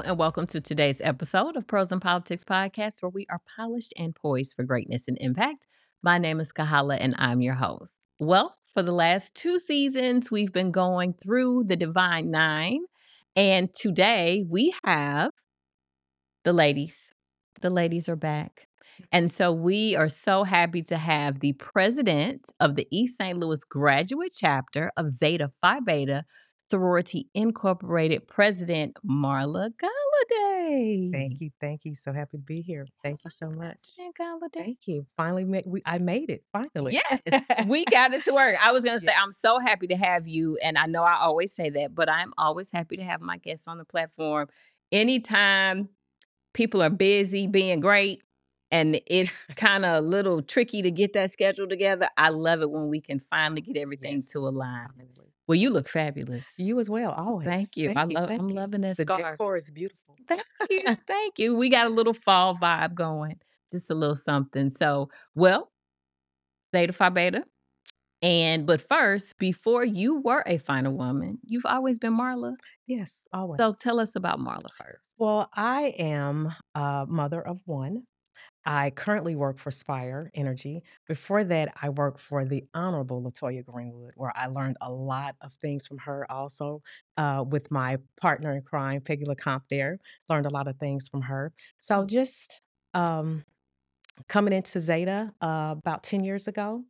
And welcome to today's episode of Pearls and Politics Podcast, where we are polished and poised for greatness and impact. My name is Kahala, and I'm your host. Well, for the last two seasons, we've been going through the Divine Nine, and today we have the ladies. The ladies are back. And so we are so happy to have the president of the East St. Louis graduate chapter of Zeta Phi Beta Sorority Incorporated President Marla Golliday. Thank you, thank you. So happy to be here. Thank you so much. President Golliday. Thank you. Finally, we, I made it. Finally. Yes, we got it to work. I was going to say, Yeah. I'm so happy to have you. And I know I always say that, but I'm always happy to have my guests on the platform. Anytime people are busy being great and it's kind of a little tricky to get that schedule together, I love it when we can finally get everything Yes. to align. Well, you look fabulous. You as well. Always. Thank you. I love. thank I'm you. loving this The scarf. decor is beautiful. Thank you. Thank you. We got a little fall vibe going. Just a little something. So, well, Zeta Phi Beta. And but first, before you were a finer woman, you've always been Marla. Yes, always. So tell us about Marla first. Well, I am a mother of one. I currently work for Spire Energy. Before that, I worked for the Honorable Latoya Greenwood, where I learned a lot of things from her. Also, uh, with my partner in crime, Peggy LeCompte, there learned a lot of things from her. So, just um, coming into Zeta uh, about ten years ago,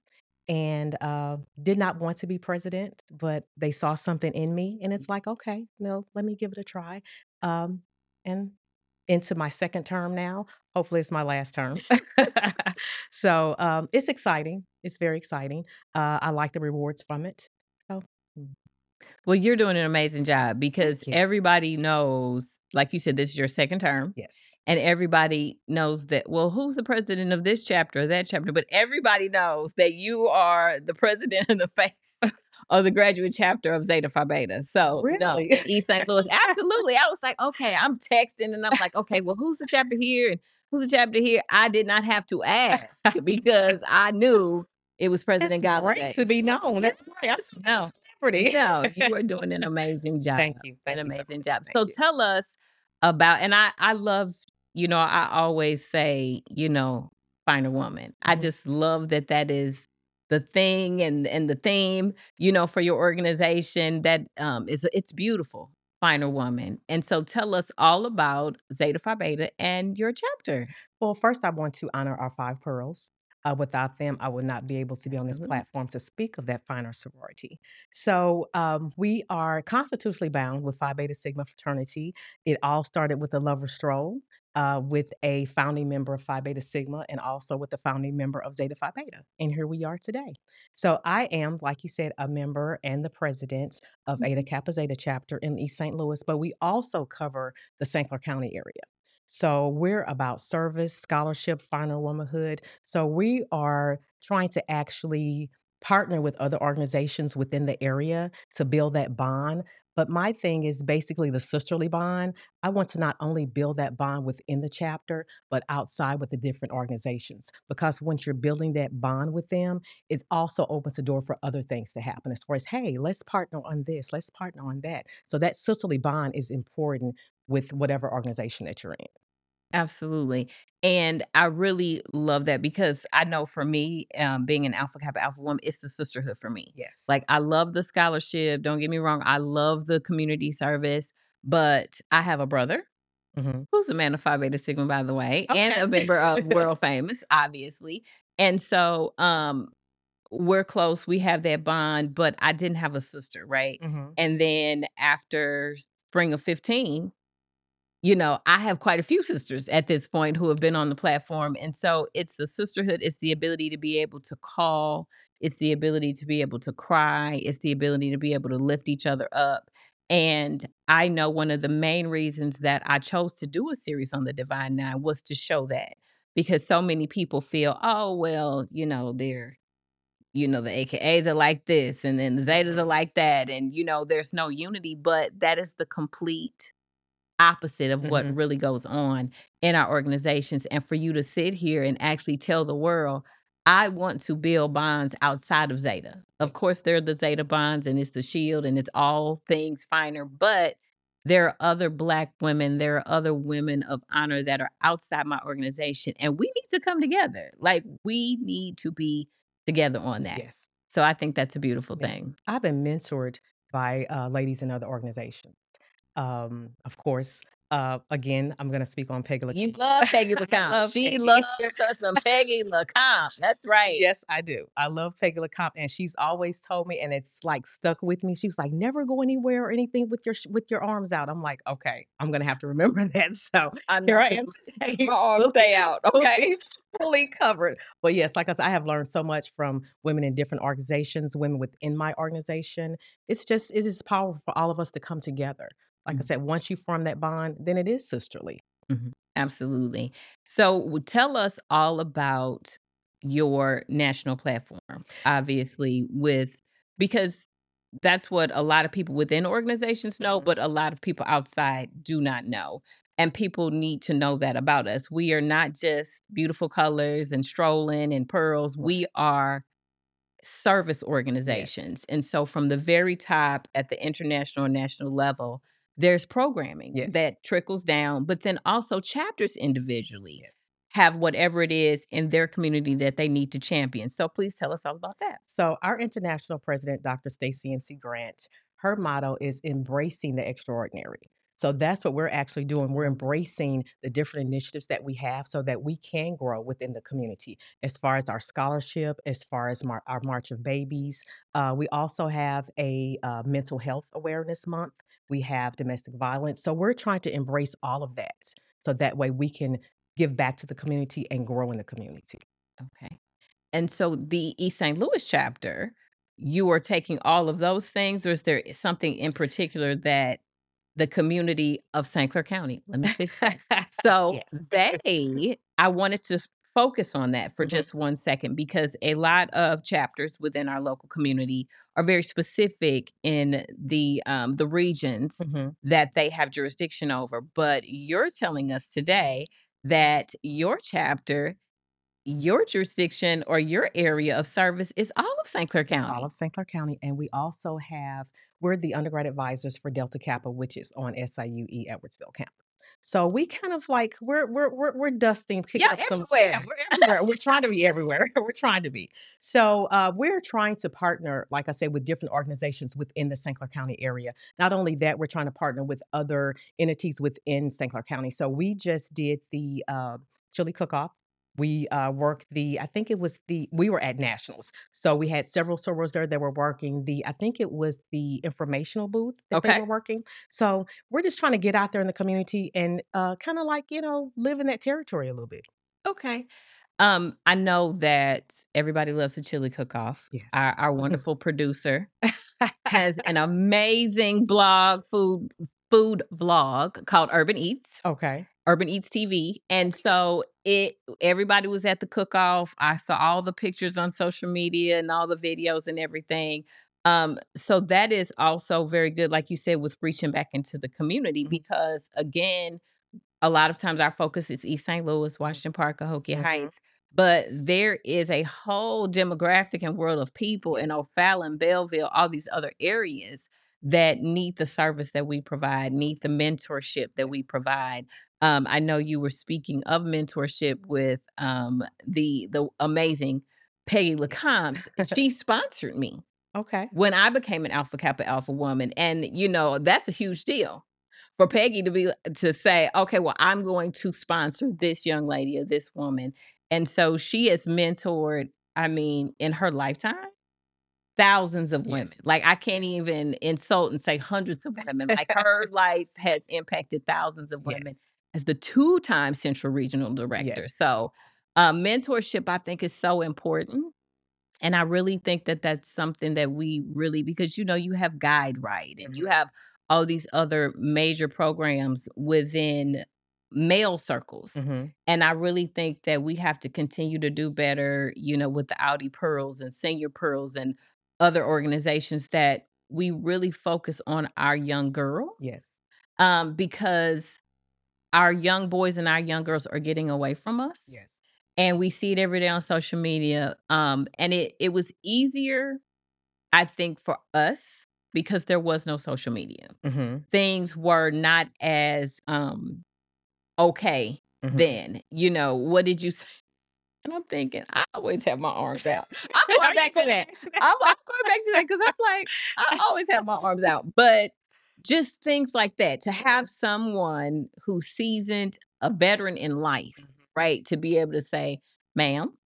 and uh, did not want to be president, but they saw something in me, and it's like, okay, no, let me give it a try. Um, and into my second term now. Hopefully, it's my last term. so um, it's exciting. It's very exciting. Uh, I like the rewards from it. So Well, you're doing an amazing job because everybody knows, like you said, this is your second term. yes, And everybody knows that, well, who's the president of this chapter or that chapter? But everybody knows that you are the president in the face of the graduate chapter of Zeta Phi Beta. So, no, Really? in East St. Louis. Absolutely. I was like, okay, I'm texting and I'm like, okay, well, who's the chapter here and who's the chapter here? I did not have to ask because I knew it was President that's Golliday. great to be known. That's great. I'm so No, no, you are doing an amazing job Thank you. Thank an you amazing much. job. Thank So you. tell us about, and I I love, you know, I always say, you know, finer woman. I Mhm. just love that that is the thing and and the theme, you know, for your organization. That um is it's beautiful. Finer woman. And so tell us all about Zeta Phi Beta and your chapter. Well, first, I want to honor our five pearls. Uh, without them, I would not be able to be on this Absolutely. platform to speak of that finer sorority. So, um, we are constitutionally bound with Phi Beta Sigma fraternity. It all started with the Lover Stroll. Uh, with a founding member of Phi Beta Sigma and also with the founding member of Zeta Phi Beta. And here we are today. So I am, like you said, a member and the president of Eta Kappa Zeta chapter in East St. Louis, but we also cover the St. Clair County area. So we're about service, scholarship, finer womanhood. So we are trying to actually partner with other organizations within the area to build that bond. But my thing is basically the sisterly bond. I want to not only build that bond within the chapter, but outside with the different organizations. Because once you're building that bond with them, it also opens the door for other things to happen as far as, hey, let's partner on this, let's partner on that. So that sisterly bond is important with whatever organization that you're in. Absolutely. And I really love that because I know for me, um, being an Alpha Kappa Alpha woman, it's the sisterhood for me. Yes. Like I love the scholarship. Don't get me wrong. I love the community service, but I have a brother Mhm. who's a man of Phi Beta Sigma, by the way, and a member of World Famous, obviously. And so um we're close. We have that bond, but I didn't have a sister, right? Mhm. And then after spring of 15, you know, I have quite a few sisters at this point who have been on the platform. And so it's the sisterhood, it's the ability to be able to call, it's the ability to be able to cry, it's the ability to be able to lift each other up. And I know one of the main reasons that I chose to do a series on the Divine Nine was to show that because so many people feel, oh, well, you know, they're you know, the AKAs are like this and then the Zetas are like that. And, you know, there's no unity, but that is the complete opposite of what Mhm. really goes on in our organizations. And for you to sit here and actually tell the world, I want to build bonds outside of Zeta. Of course, there are the Zeta bonds and it's the shield and it's all things finer, but there are other Black women, there are other women of honor that are outside my organization, and we need to come together. Like, we need to be together on that. Yes. So I think that's a beautiful Yeah. thing. I've been mentored by, uh, ladies in other organizations. Um, of course, uh, again, I'm gonna speak on Peggy You love Peggy I LaCombe. love She Peggy. loves her some Peggy LaCombe. That's right. Yes, I do. I love Peggy LaCombe, and she's always told me, and it's, like, stuck with me, she was like, "Never go anywhere or anything with your with your arms out." I'm like, "Okay, I'm gonna have to remember that." So, I here I am today, My arms stay out, okay? fully fully covered. But, yes, like I said, I have learned so much from women in different organizations, women within my organization. It's just it is powerful for all of us to come together. Like I said, once you form that bond, then it is sisterly. Mhm. Absolutely. So, tell us all about your national platform, obviously, with because that's what a lot of people within organizations know, Mhm. but a lot of people outside do not know, and people need to know that about us. We are not just beautiful colors and strolling and pearls, we are service Yes. organizations, and so from the very top at the international and national level, there's programming Yes. that trickles down, but then also chapters individually Yes. have whatever it is in their community that they need to champion. So please tell us all about that. So, our international president, Dr. Stacie N.C. Grant, her motto is "Embracing the extraordinary." So that's what we're actually doing. We're embracing the different initiatives that we have so that we can grow within the community as far as our scholarship, as far as mar our March of Babies. Uh, we also have a, uh, mental health awareness month. We have domestic violence. So we're trying to embrace all of that, so that way we can give back to the community and grow in the community. Okay. And so the East St. Louis chapter, you are taking all of those things, or is there something in particular that the community of St. Clair County let me fix that. So Yes. they I wanted to focus on that for Mhm. just 1 second because a lot of chapters within our local community are very specific in the, um, the regions Mhm. that they have jurisdiction over, but you're telling us today that your chapter, your jurisdiction, or your area of service is all of St. Clair County. All of St. Clair County, and we also have we're the undergrad advisors for Delta Kappa, which is on SIUE Edwardsville campus. So we kind of like we're we're we're we're dusting, picking Y'all up some everywhere. Yeah, we're everywhere. We're trying to be everywhere. We're trying to be. So, uh, we're trying to partner, like I said, with different organizations within the St. Clair County area. Not only that, we're trying to partner with other entities within St. Clair County. So we just did the, uh, chili cook-off. We, uh, worked the I think it was the we were at nationals. So we had several servers there that were working the I think it was the informational booth that they were working. So we're just trying to get out there in the community and, uh, kinda like, you know, live in that territory a little bit. Okay. Um, I know that everybody loves the chili cook-off. Yes. Our our wonderful producer has an amazing blog, food food vlog called Urban Eats. Okay. Urban Eats TV, and so it everybody was at the cook-off. I saw all the pictures on social media and all the videos and everything. Um, so that is also very good, like you said, with reaching back into the community Mhm. because, again, a lot of times our focus is East St. Louis. Washington Park, Cahokia Mhm. Heights, but there is a whole demographic and world of people in O'Fallon, Belleville, all these other areas that need the service that we provide, need the mentorship that we provide. Um, I know you were speaking of mentorship with, um, the the amazing Peggy LaCombe. She sponsored me Okay. when I became an Alpha Kappa Alpha woman, and, you know, that's a huge deal for Peggy to be to say, "Okay, well, I'm going to sponsor this young lady or this woman." And so she has mentored, I mean, in her lifetime, thousands of women. Yes. Like, I can't even insult and say hundreds of women. Like, her life has impacted thousands of women Yes. as the two-time Central Regional Director. Yes. So, uh, mentorship, I think, is so important, and I really think that that's something that we really because, you know, you have Guide Right, and you Mhm. have all these other major programs within male circles, Mhm. and I really think that we have to continue to do better, you know, with the Audi Pearls and Senior Pearls and other organizations that we really focus on our young girl, Yes. um, because our young boys and our young girls are getting away from us, Yes. and we see it every day on social media, um, and it it was easier, I think, for us because there was no social media. Mhm. Things were not as, um, okay Mhm. then, you know, what did you say? And I'm thinking, I always have my arms out. I'm going back to that. back to that? I'm I'm going back to that because I'm like, I always have my arms out, but just things like that, to have someone who's seasoned, a veteran in life, Mhm. right, to be able to say, "Ma'am,"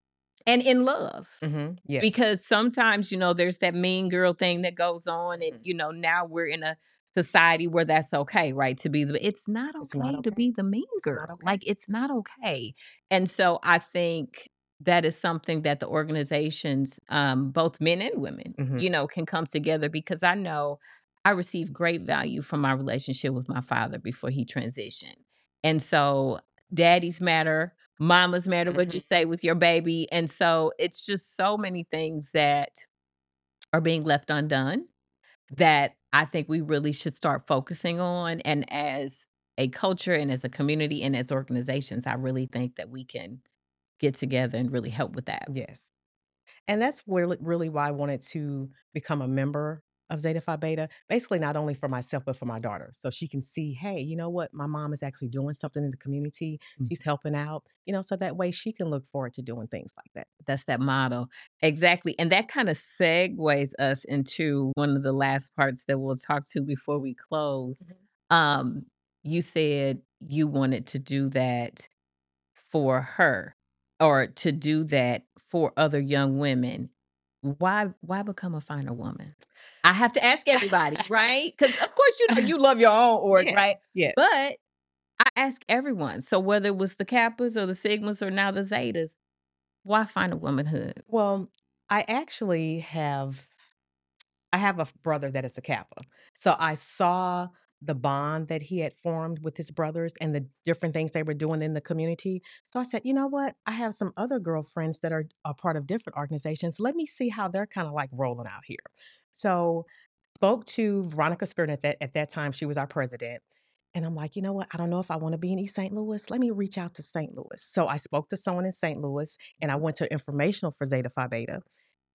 and in love. Mhm. Yes. Because sometimes, you know, there's that mean girl thing that goes on and, Mhm. you know, now we're in a society where that's okay, right, to be the it's not It's not okay to be the mean It's girl, okay. like, it's not okay, and so I think that is something that the organizations, um, both men and women, Mhm. you know, can come together because I know I received great value from my relationship with my father before he transitioned, and so daddies matter, mamas matter, what'd you Mhm. say with your baby, and so it's just so many things that are being left undone that I think we really should start focusing on, and as a culture and as a community and as organizations, I really think that we can get together and really help with that. Yes. And that's really really why I wanted to become a member of Zeta Phi Beta, basically not only for myself, but for my daughter, so she can see, "Hey, you know what? My mom is actually doing something in the community. Mm. She's helping out," you know, so that way she can look forward to doing things like that. That's that model. Exactly, and that kinda segues us into one of the last parts that we'll talk to before we close. Mhm. Um, you said you wanted to do that for her or to do that for other young women. Why why become a finer woman? I have to ask everybody, right? Because of course, you you love your own org, Yes, right? Yeah. But I ask everyone, so whether it was the Kappas or the Sigmas or now the Zetas, why finer womanhood? Well, I actually have I have a brother that is a Kappa, so I saw the bond that he had formed with his brothers and the different things they were doing in the community, so I said, "You know what? I have some other girlfriends that are a part of different organizations, let me see how they're kinda, like, rolling out here." So, spoke to Veronica Spearman at that at that time, she was our president, and I'm like, "You know what? I don't know if I wanna be in East St. Louis, let me reach out to St. Louis." So, I spoke to someone in St. Louis, and I went to informational for Zeta Phi Beta,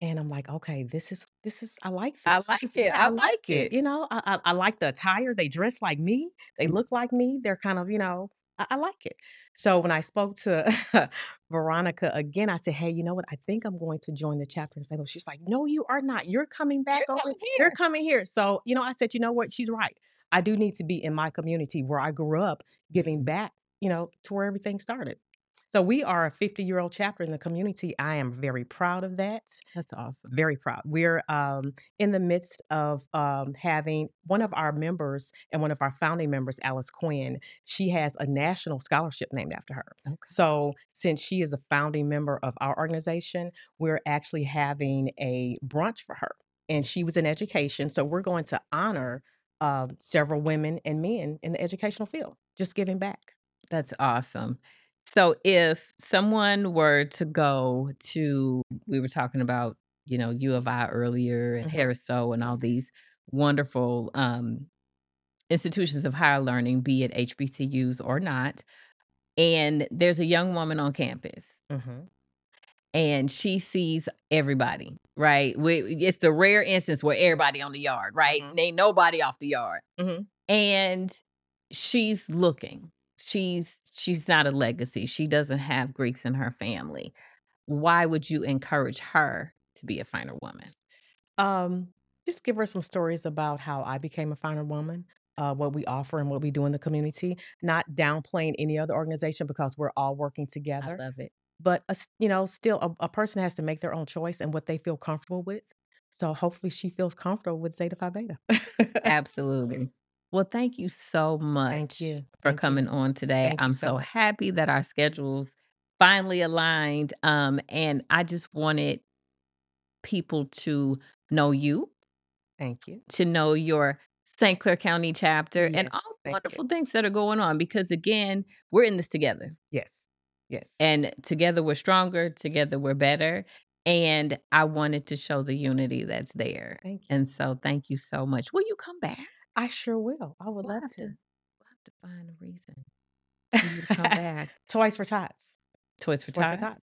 and I'm like, "Okay, this is this is I like I this. This like is" it, I I like like it, it. you know? I I I like the attire, they dress like me, they Mm. look like me, they're kind of, you know I I like it. So, when I spoke to Veronica again, I said, "Hey, you know what? I think I'm going to join the chapter in St. Louis." She's like, "No, you are not. You're coming back You're over coming you're coming here." So, you know, I said, "You know what? She's right. I do need to be in my community where I grew up giving back, you know, to where everything started." So, we are a fifty-year-old chapter in the community, I am very proud of that. That's awesome. Very proud. We're, um, in the midst of, um, having one of our members and one of our founding members, Alice Quinn, she has a national scholarship named after her. Okay. So, since she is a founding member of our organization, we're actually having a brunch for her, and she was in education, so we're going to honor, um, several women and men in the educational field, just giving back. That's awesome. So, if someone were to go to we were talking about, you know, U of I earlier and Mhm. Harris Stowe and all these wonderful, um, institutions of higher learning, be it HBCUs or not, and there's a young woman on campus Mhm. and she sees everybody, right? We it's the rare instance where everybody on the yard, right? Mhm. Ain't nobody off the yard, Mhm. and she's looking. She's she's not a legacy, she doesn't have Greeks in her family. Why would you encourage her to be a finer woman? Um, just give her some stories about how I became a finer woman, uh, what we offer and what we do in the community, not downplaying any other organization because we're all working together. I love it. but, a you know, still a a person has to make their own choice and what they feel comfortable with, so hopefully she feels comfortable with Zeta Phi Beta. Absolutely. Well, thank you so Thank much you. for Thank you. coming on today. Thank you I'm so so much. happy that our schedules finally aligned, um, and I just wanted people to know you Thank you. to know your St. Clair County chapter and all Yes, the thank you. wonderful things that are going on because, again, we're in this together. Yes. Yes. And together we're stronger, together we're better, and I wanted to show the unity that's there, Thank you. and so thank you so much. Will you come back? I sure will. I would We'll love have to to. we'll have to find a reason for you to come back. Toys for Tots. Toys for Toys for Tots? Tots.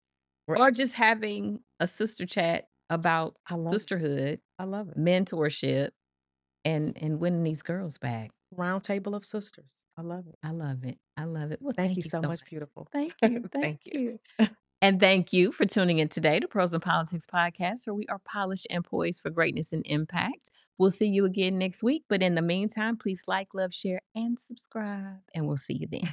We're Or just having a sister chat about I love it. sisterhood, I love it. mentorship and and winning these girls back. Round table of sisters. I love it. I love it. I love it. Well, Thank thank you you so so much, much. beautiful. Thank you. Thank, Thank you. you. And thank you for tuning in today to Pearls and Politics Podcast, where we are polished and poised for greatness and impact. We'll see you again next week. But in the meantime, please like, love, share, and subscribe. And we'll see you then.